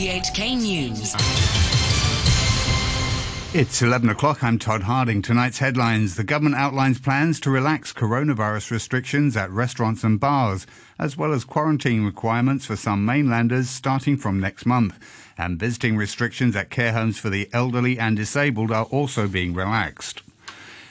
RTHK News. It's 11 o'clock. I'm Todd Harding. Tonight's headlines. The government outlines plans to relax coronavirus restrictions at restaurants and bars, as well as quarantine requirements for some mainlanders starting from next month. And visiting restrictions at care homes for the elderly and disabled are also being relaxed.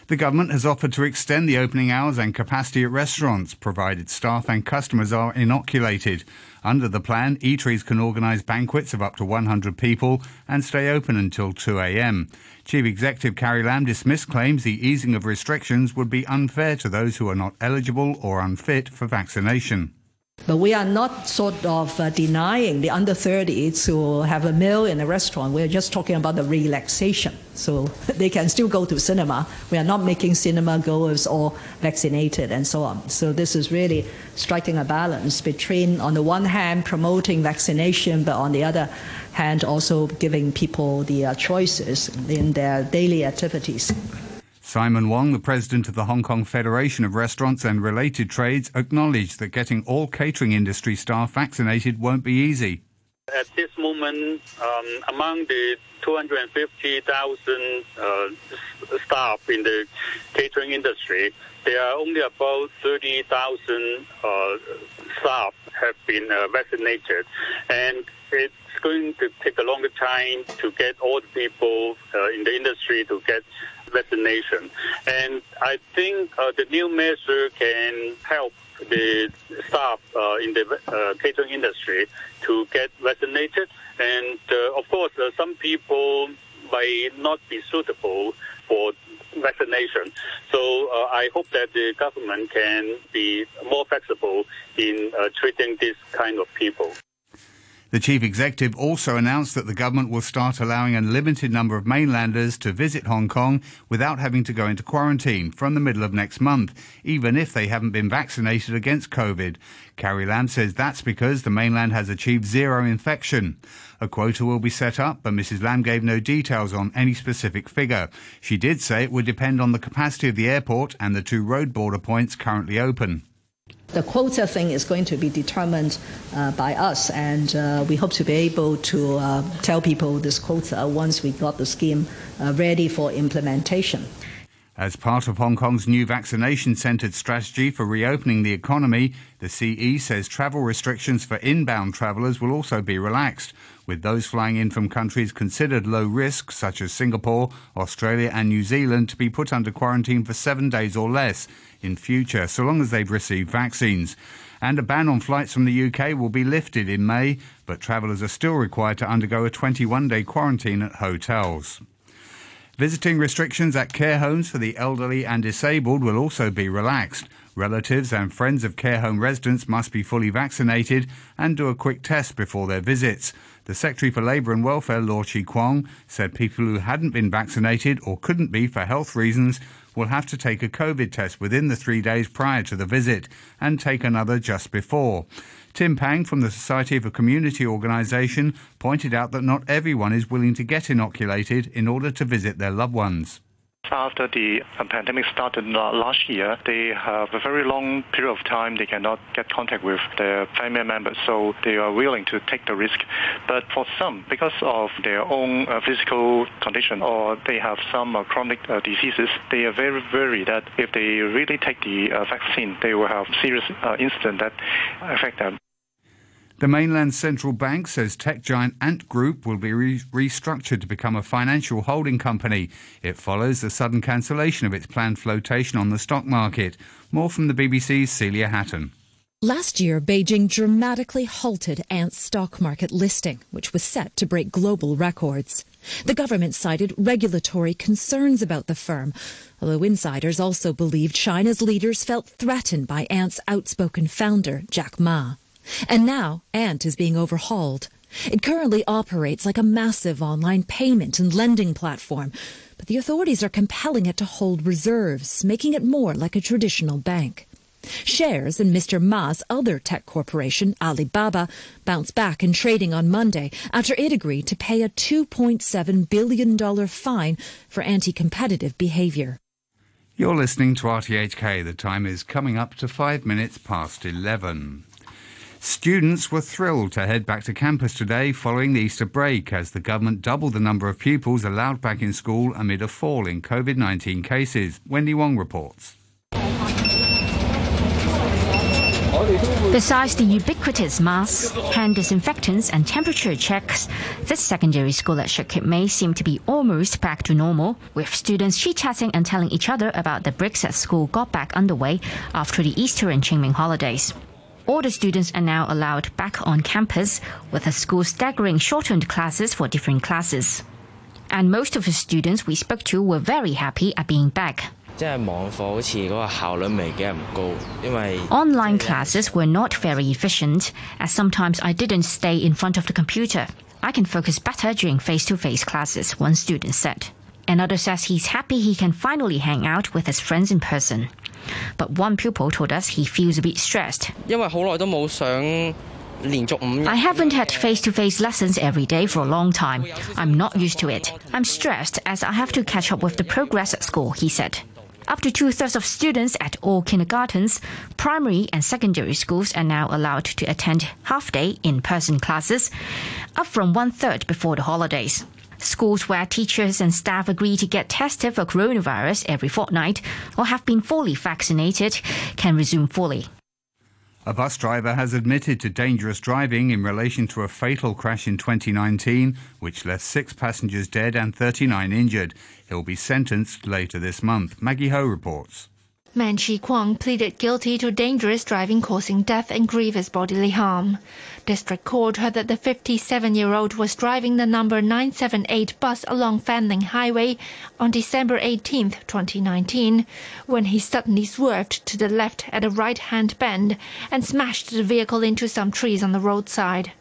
The government has offered to extend the opening hours and capacity at restaurants, provided staff and customers are inoculated. Under the plan, eateries can organise banquets of up to 100 people and stay open until 2 a.m. Chief Executive Carrie Lam dismissed claims the easing of restrictions would be unfair to those who are not eligible or unfit for vaccination. But we are not sort of uh, denying the under 30 to have a meal in a restaurant. We're just talking about the relaxation. So they can still go to cinema. We are not making cinema goers all vaccinated and so on. So this is really striking a balance between, on the one hand, promoting vaccination, but on the other hand, also giving people the uh, choices in their daily activities. Simon Wong, the president of the Hong Kong Federation of Restaurants and Related Trades, acknowledged that getting all catering industry staff vaccinated won't be easy. At this moment, um, among the 250,000 uh, staff in the catering industry, there are only about 30,000 uh, staff have been uh, vaccinated, and it's going to take a longer time to get all the people uh, in the industry to get vaccination. And I think uh, the new measure can help the staff uh, in the uh, catering industry to get vaccinated. And uh, of course, uh, some people may not be suitable for vaccination. So uh, I hope that the government can be more flexible in treating this kind of people. The chief executive also announced that the government will start allowing a limited number of mainlanders to visit Hong Kong without having to go into quarantine from the middle of next month, even if they haven't been vaccinated against COVID. Carrie Lam says that's because the mainland has achieved zero infection. A quota will be set up, but Mrs. Lam gave no details on any specific figure. She did say it would depend on the capacity of the airport and the two road border points currently open. The quota thing is going to be determined uh, by us, and uh, we hope to be able to uh, tell people this quota once we got the scheme uh, ready for implementation. As part of Hong Kong's new vaccination centred strategy for reopening the economy, the CE says travel restrictions for inbound travellers will also be relaxed, with those flying in from countries considered low risk, such as Singapore, Australia, and New Zealand, to be put under quarantine for seven days or less in future, so long as they've received vaccines. And a ban on flights from the UK will be lifted in May, but travellers are still required to undergo a 21 day quarantine at hotels. Visiting restrictions at care homes for the elderly and disabled will also be relaxed. Relatives and friends of care home residents must be fully vaccinated and do a quick test before their visits. The Secretary for Labour and Welfare, Law Chi Kwong, said people who hadn't been vaccinated or couldn't be for health reasons will have to take a COVID test within the three days prior to the visit and take another just before. Tim Pang from the Society of a Community Organisation pointed out that not everyone is willing to get inoculated in order to visit their loved ones. After the pandemic started last year, they have a very long period of time they cannot get contact with their family members, so they are willing to take the risk. But for some, because of their own uh, physical condition or they have some uh, chronic uh, diseases, they are very worried that if they really take the uh, vaccine, they will have serious uh, incident that affect them. The mainland central bank says tech giant Ant Group will be re- restructured to become a financial holding company. It follows the sudden cancellation of its planned flotation on the stock market. More from the BBC's Celia Hatton. Last year, Beijing dramatically halted Ant's stock market listing, which was set to break global records. The government cited regulatory concerns about the firm, although insiders also believed China's leaders felt threatened by Ant's outspoken founder, Jack Ma. And now Ant is being overhauled. It currently operates like a massive online payment and lending platform, but the authorities are compelling it to hold reserves, making it more like a traditional bank. Shares in Mr. Ma's other tech corporation, Alibaba, bounced back in trading on Monday after it agreed to pay a $2.7 billion fine for anti competitive behavior. You're listening to RTHK. The time is coming up to five minutes past 11. Students were thrilled to head back to campus today following the Easter break as the government doubled the number of pupils allowed back in school amid a fall in COVID 19 cases. Wendy Wong reports. Besides the ubiquitous masks, hand disinfectants, and temperature checks, this secondary school at Shek Kip Mei seemed to be almost back to normal, with students chit chatting and telling each other about the breaks at school got back underway after the Easter and Qingming holidays. All the students are now allowed back on campus, with the school staggering shortened classes for different classes. And most of the students we spoke to were very happy at being back. Online classes were not very efficient, as sometimes I didn't stay in front of the computer. I can focus better during face to face classes, one student said. Another says he's happy he can finally hang out with his friends in person. But one pupil told us he feels a bit stressed. I haven't had face to face lessons every day for a long time. I'm not used to it. I'm stressed as I have to catch up with the progress at school, he said. Up to two thirds of students at all kindergartens, primary, and secondary schools are now allowed to attend half day in person classes, up from one third before the holidays. Schools where teachers and staff agree to get tested for coronavirus every fortnight or have been fully vaccinated can resume fully. A bus driver has admitted to dangerous driving in relation to a fatal crash in 2019, which left six passengers dead and 39 injured. He'll be sentenced later this month. Maggie Ho reports. Man Chi Kwang pleaded guilty to dangerous driving causing death and grievous bodily harm. District Court heard that the 57-year-old was driving the number 978 bus along Fanling Highway on December 18, 2019, when he suddenly swerved to the left at a right-hand bend and smashed the vehicle into some trees on the roadside.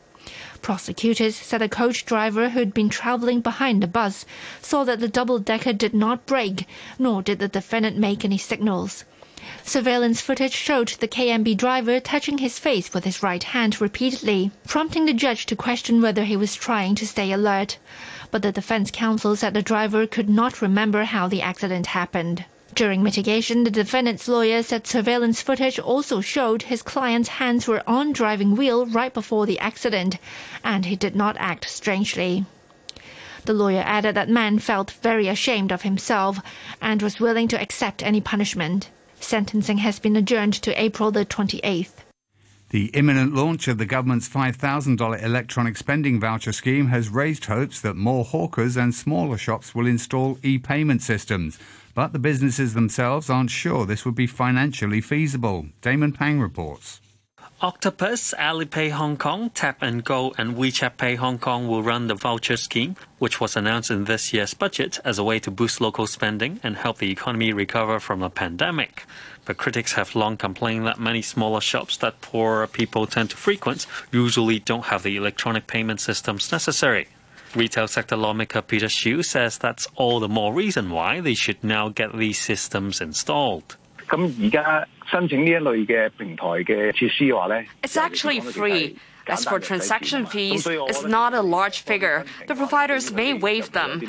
Prosecutors said a coach driver who'd been traveling behind the bus saw that the double-decker did not brake, nor did the defendant make any signals. Surveillance footage showed the KMB driver touching his face with his right hand repeatedly, prompting the judge to question whether he was trying to stay alert. But the defense counsel said the driver could not remember how the accident happened. During mitigation, the defendant's lawyer said surveillance footage also showed his client's hands were on driving wheel right before the accident, and he did not act strangely. The lawyer added that man felt very ashamed of himself and was willing to accept any punishment. Sentencing has been adjourned to April the 28th. The imminent launch of the government's $5,000 electronic spending voucher scheme has raised hopes that more hawkers and smaller shops will install e payment systems. But the businesses themselves aren't sure this would be financially feasible. Damon Pang reports. Octopus, Alipay Hong Kong, Tap and Go, and WeChat Pay Hong Kong will run the voucher scheme, which was announced in this year's budget as a way to boost local spending and help the economy recover from the pandemic. But critics have long complained that many smaller shops that poorer people tend to frequent usually don't have the electronic payment systems necessary. Retail sector lawmaker Peter Shiu says that's all the more reason why they should now get these systems installed. It's actually free. As for transaction fees, it's not a large figure. The providers may waive them.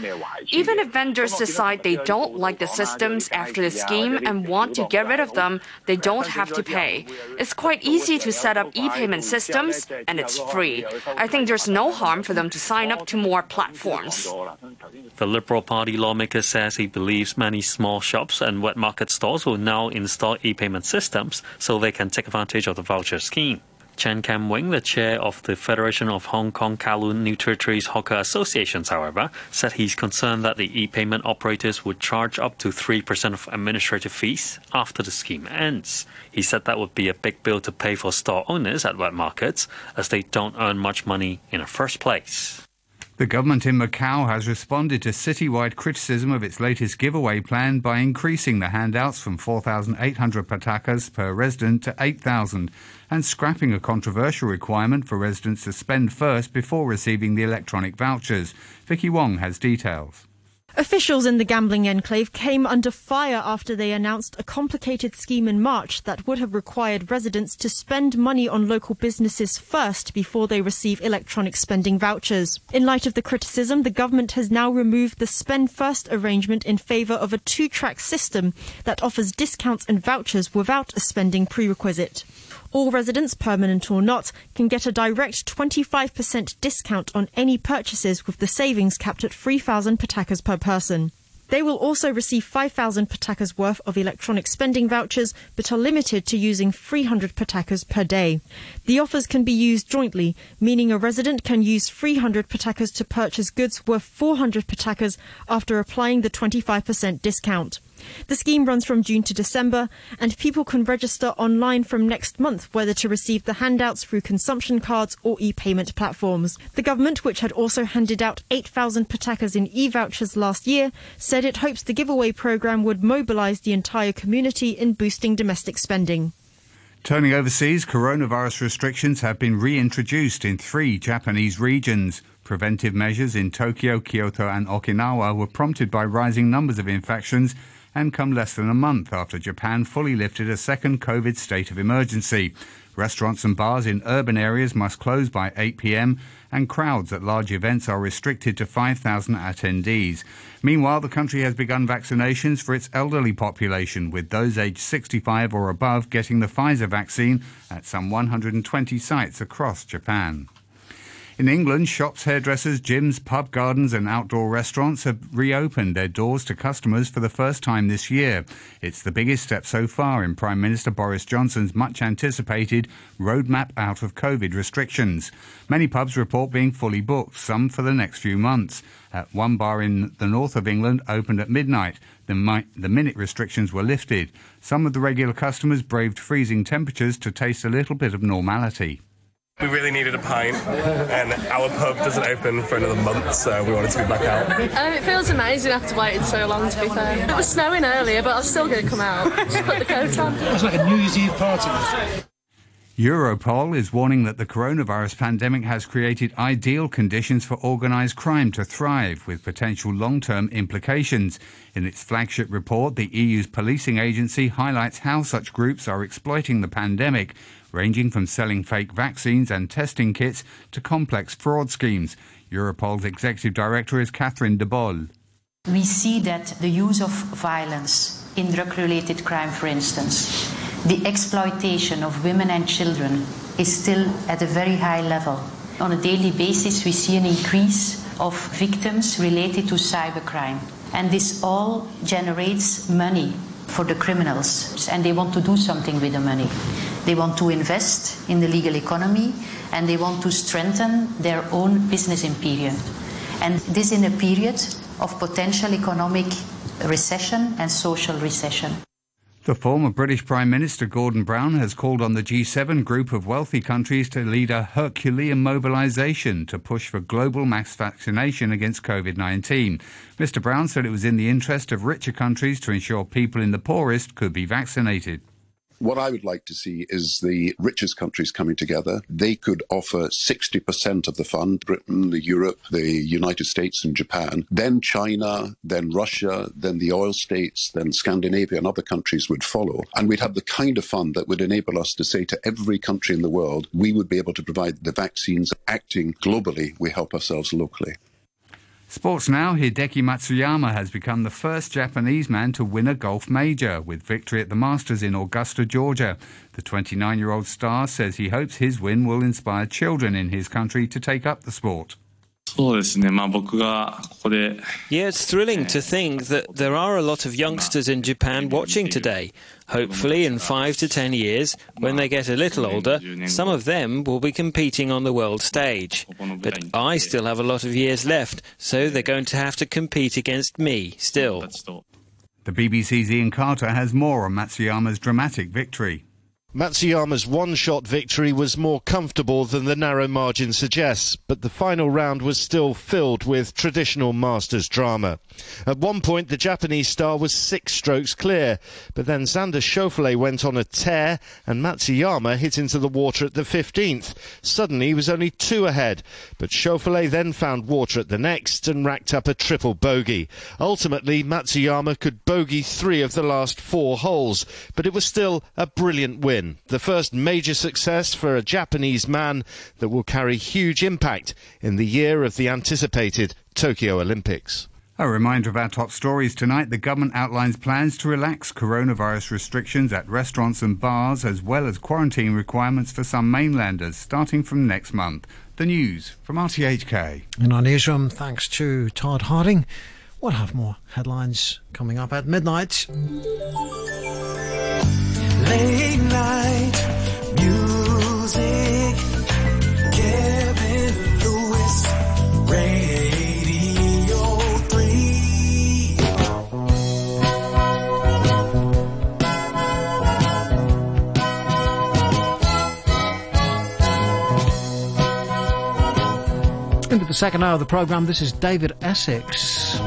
Even if vendors decide they don't like the systems after the scheme and want to get rid of them, they don't have to pay. It's quite easy to set up e-payment systems, and it's free. I think there's no harm for them to sign up to more platforms. The Liberal Party lawmaker says he believes many small shops and wet market stores will now install e-payment systems so they can take advantage of the voucher scheme. Chen Kam Wing, the chair of the Federation of Hong Kong Kowloon New Territories Hawker Associations, however, said he's concerned that the e-payment operators would charge up to 3% of administrative fees after the scheme ends. He said that would be a big bill to pay for store owners at wet markets, as they don't earn much money in the first place. The government in Macau has responded to citywide criticism of its latest giveaway plan by increasing the handouts from 4,800 patacas per resident to 8,000 and scrapping a controversial requirement for residents to spend first before receiving the electronic vouchers. Vicky Wong has details. Officials in the gambling enclave came under fire after they announced a complicated scheme in March that would have required residents to spend money on local businesses first before they receive electronic spending vouchers. In light of the criticism, the government has now removed the spend first arrangement in favour of a two track system that offers discounts and vouchers without a spending prerequisite. All residents, permanent or not, can get a direct 25% discount on any purchases with the savings capped at 3,000 patacas per person. They will also receive 5,000 patacas worth of electronic spending vouchers, but are limited to using 300 patacas per day. The offers can be used jointly, meaning a resident can use 300 patacas to purchase goods worth 400 patacas after applying the 25% discount. The scheme runs from June to December, and people can register online from next month whether to receive the handouts through consumption cards or e-payment platforms. The government, which had also handed out 8,000 patacas in e-vouchers last year, said it hopes the giveaway program would mobilize the entire community in boosting domestic spending. Turning overseas, coronavirus restrictions have been reintroduced in three Japanese regions. Preventive measures in Tokyo, Kyoto, and Okinawa were prompted by rising numbers of infections and come less than a month after Japan fully lifted a second COVID state of emergency. Restaurants and bars in urban areas must close by 8 p.m., and crowds at large events are restricted to 5,000 attendees. Meanwhile, the country has begun vaccinations for its elderly population, with those aged 65 or above getting the Pfizer vaccine at some 120 sites across Japan. In England, shops, hairdressers, gyms, pub gardens, and outdoor restaurants have reopened their doors to customers for the first time this year. It's the biggest step so far in Prime Minister Boris Johnson's much anticipated roadmap out of COVID restrictions. Many pubs report being fully booked, some for the next few months. At one bar in the north of England opened at midnight. The, mi- the minute restrictions were lifted. Some of the regular customers braved freezing temperatures to taste a little bit of normality. We really needed a pint, and our pub doesn't open for another month, so we wanted to be back out. Um, it feels amazing after waiting so long, to be fair. It was snowing earlier, but I was still going to come out. Just put the coat on. It's like a New Year's Eve party. Europol is warning that the coronavirus pandemic has created ideal conditions for organised crime to thrive, with potential long term implications. In its flagship report, the EU's policing agency highlights how such groups are exploiting the pandemic ranging from selling fake vaccines and testing kits to complex fraud schemes. Europol's executive director is Catherine De Bolle. We see that the use of violence in drug related crime, for instance, the exploitation of women and children is still at a very high level. On a daily basis, we see an increase of victims related to cybercrime. And this all generates money for the criminals, and they want to do something with the money. They want to invest in the legal economy and they want to strengthen their own business imperium. And this in a period of potential economic recession and social recession. The former British Prime Minister Gordon Brown has called on the G7 group of wealthy countries to lead a Herculean mobilisation to push for global mass vaccination against COVID 19. Mr. Brown said it was in the interest of richer countries to ensure people in the poorest could be vaccinated. What I would like to see is the richest countries coming together. They could offer 60% of the fund Britain, the Europe, the United States, and Japan. Then China, then Russia, then the oil states, then Scandinavia, and other countries would follow. And we'd have the kind of fund that would enable us to say to every country in the world, we would be able to provide the vaccines acting globally, we help ourselves locally. Sports now, Hideki Matsuyama has become the first Japanese man to win a golf major with victory at the Masters in Augusta, Georgia. The 29 year old star says he hopes his win will inspire children in his country to take up the sport. Yeah, it's thrilling to think that there are a lot of youngsters in Japan watching today. Hopefully, in five to ten years, when they get a little older, some of them will be competing on the world stage. But I still have a lot of years left, so they're going to have to compete against me still. The BBC's Ian Carter has more on Matsuyama's dramatic victory. Matsuyama's one-shot victory was more comfortable than the narrow margin suggests, but the final round was still filled with traditional Masters drama. At one point, the Japanese star was six strokes clear, but then Xander Schauffele went on a tear and Matsuyama hit into the water at the 15th. Suddenly, he was only two ahead, but Schauffele then found water at the next and racked up a triple bogey. Ultimately, Matsuyama could bogey three of the last four holes, but it was still a brilliant win win, the first major success for a Japanese man that will carry huge impact in the year of the anticipated Tokyo Olympics. A reminder of our top stories tonight. The government outlines plans to relax coronavirus restrictions at restaurants and bars, as well as quarantine requirements for some mainlanders, starting from next month. The news from RTHK. In our newsroom, thanks to Todd Harding. We'll have more headlines coming up at midnight. Late night music, Kevin Lewis, Into the second hour of the programme, this is David Essex.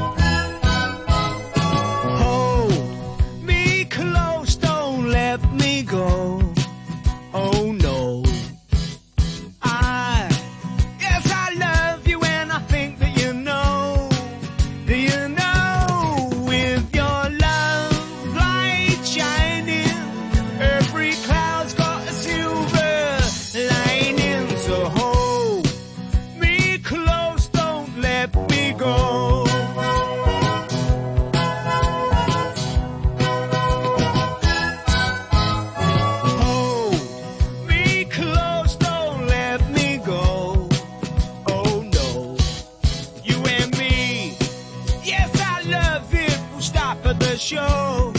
Show.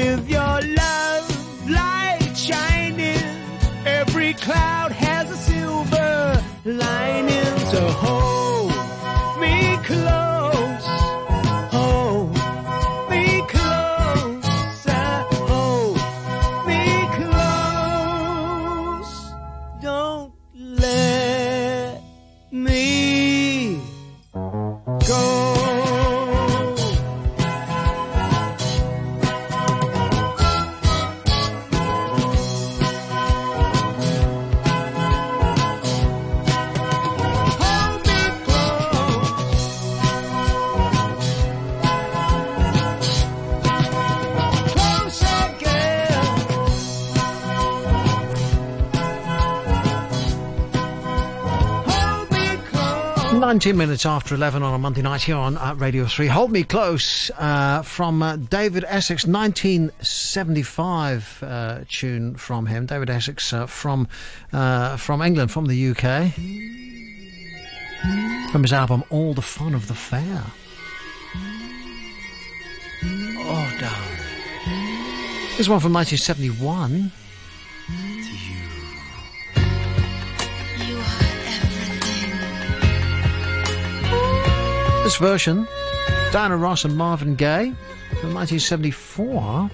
With your 19 minutes after 11 on a Monday night here on uh, Radio 3. Hold Me Close uh, from uh, David Essex, 1975 uh, tune from him. David Essex uh, from, uh, from England, from the UK. From his album All the Fun of the Fair. Oh, darling. This one from 1971. This version, Diana Ross and Marvin Gaye from 1974.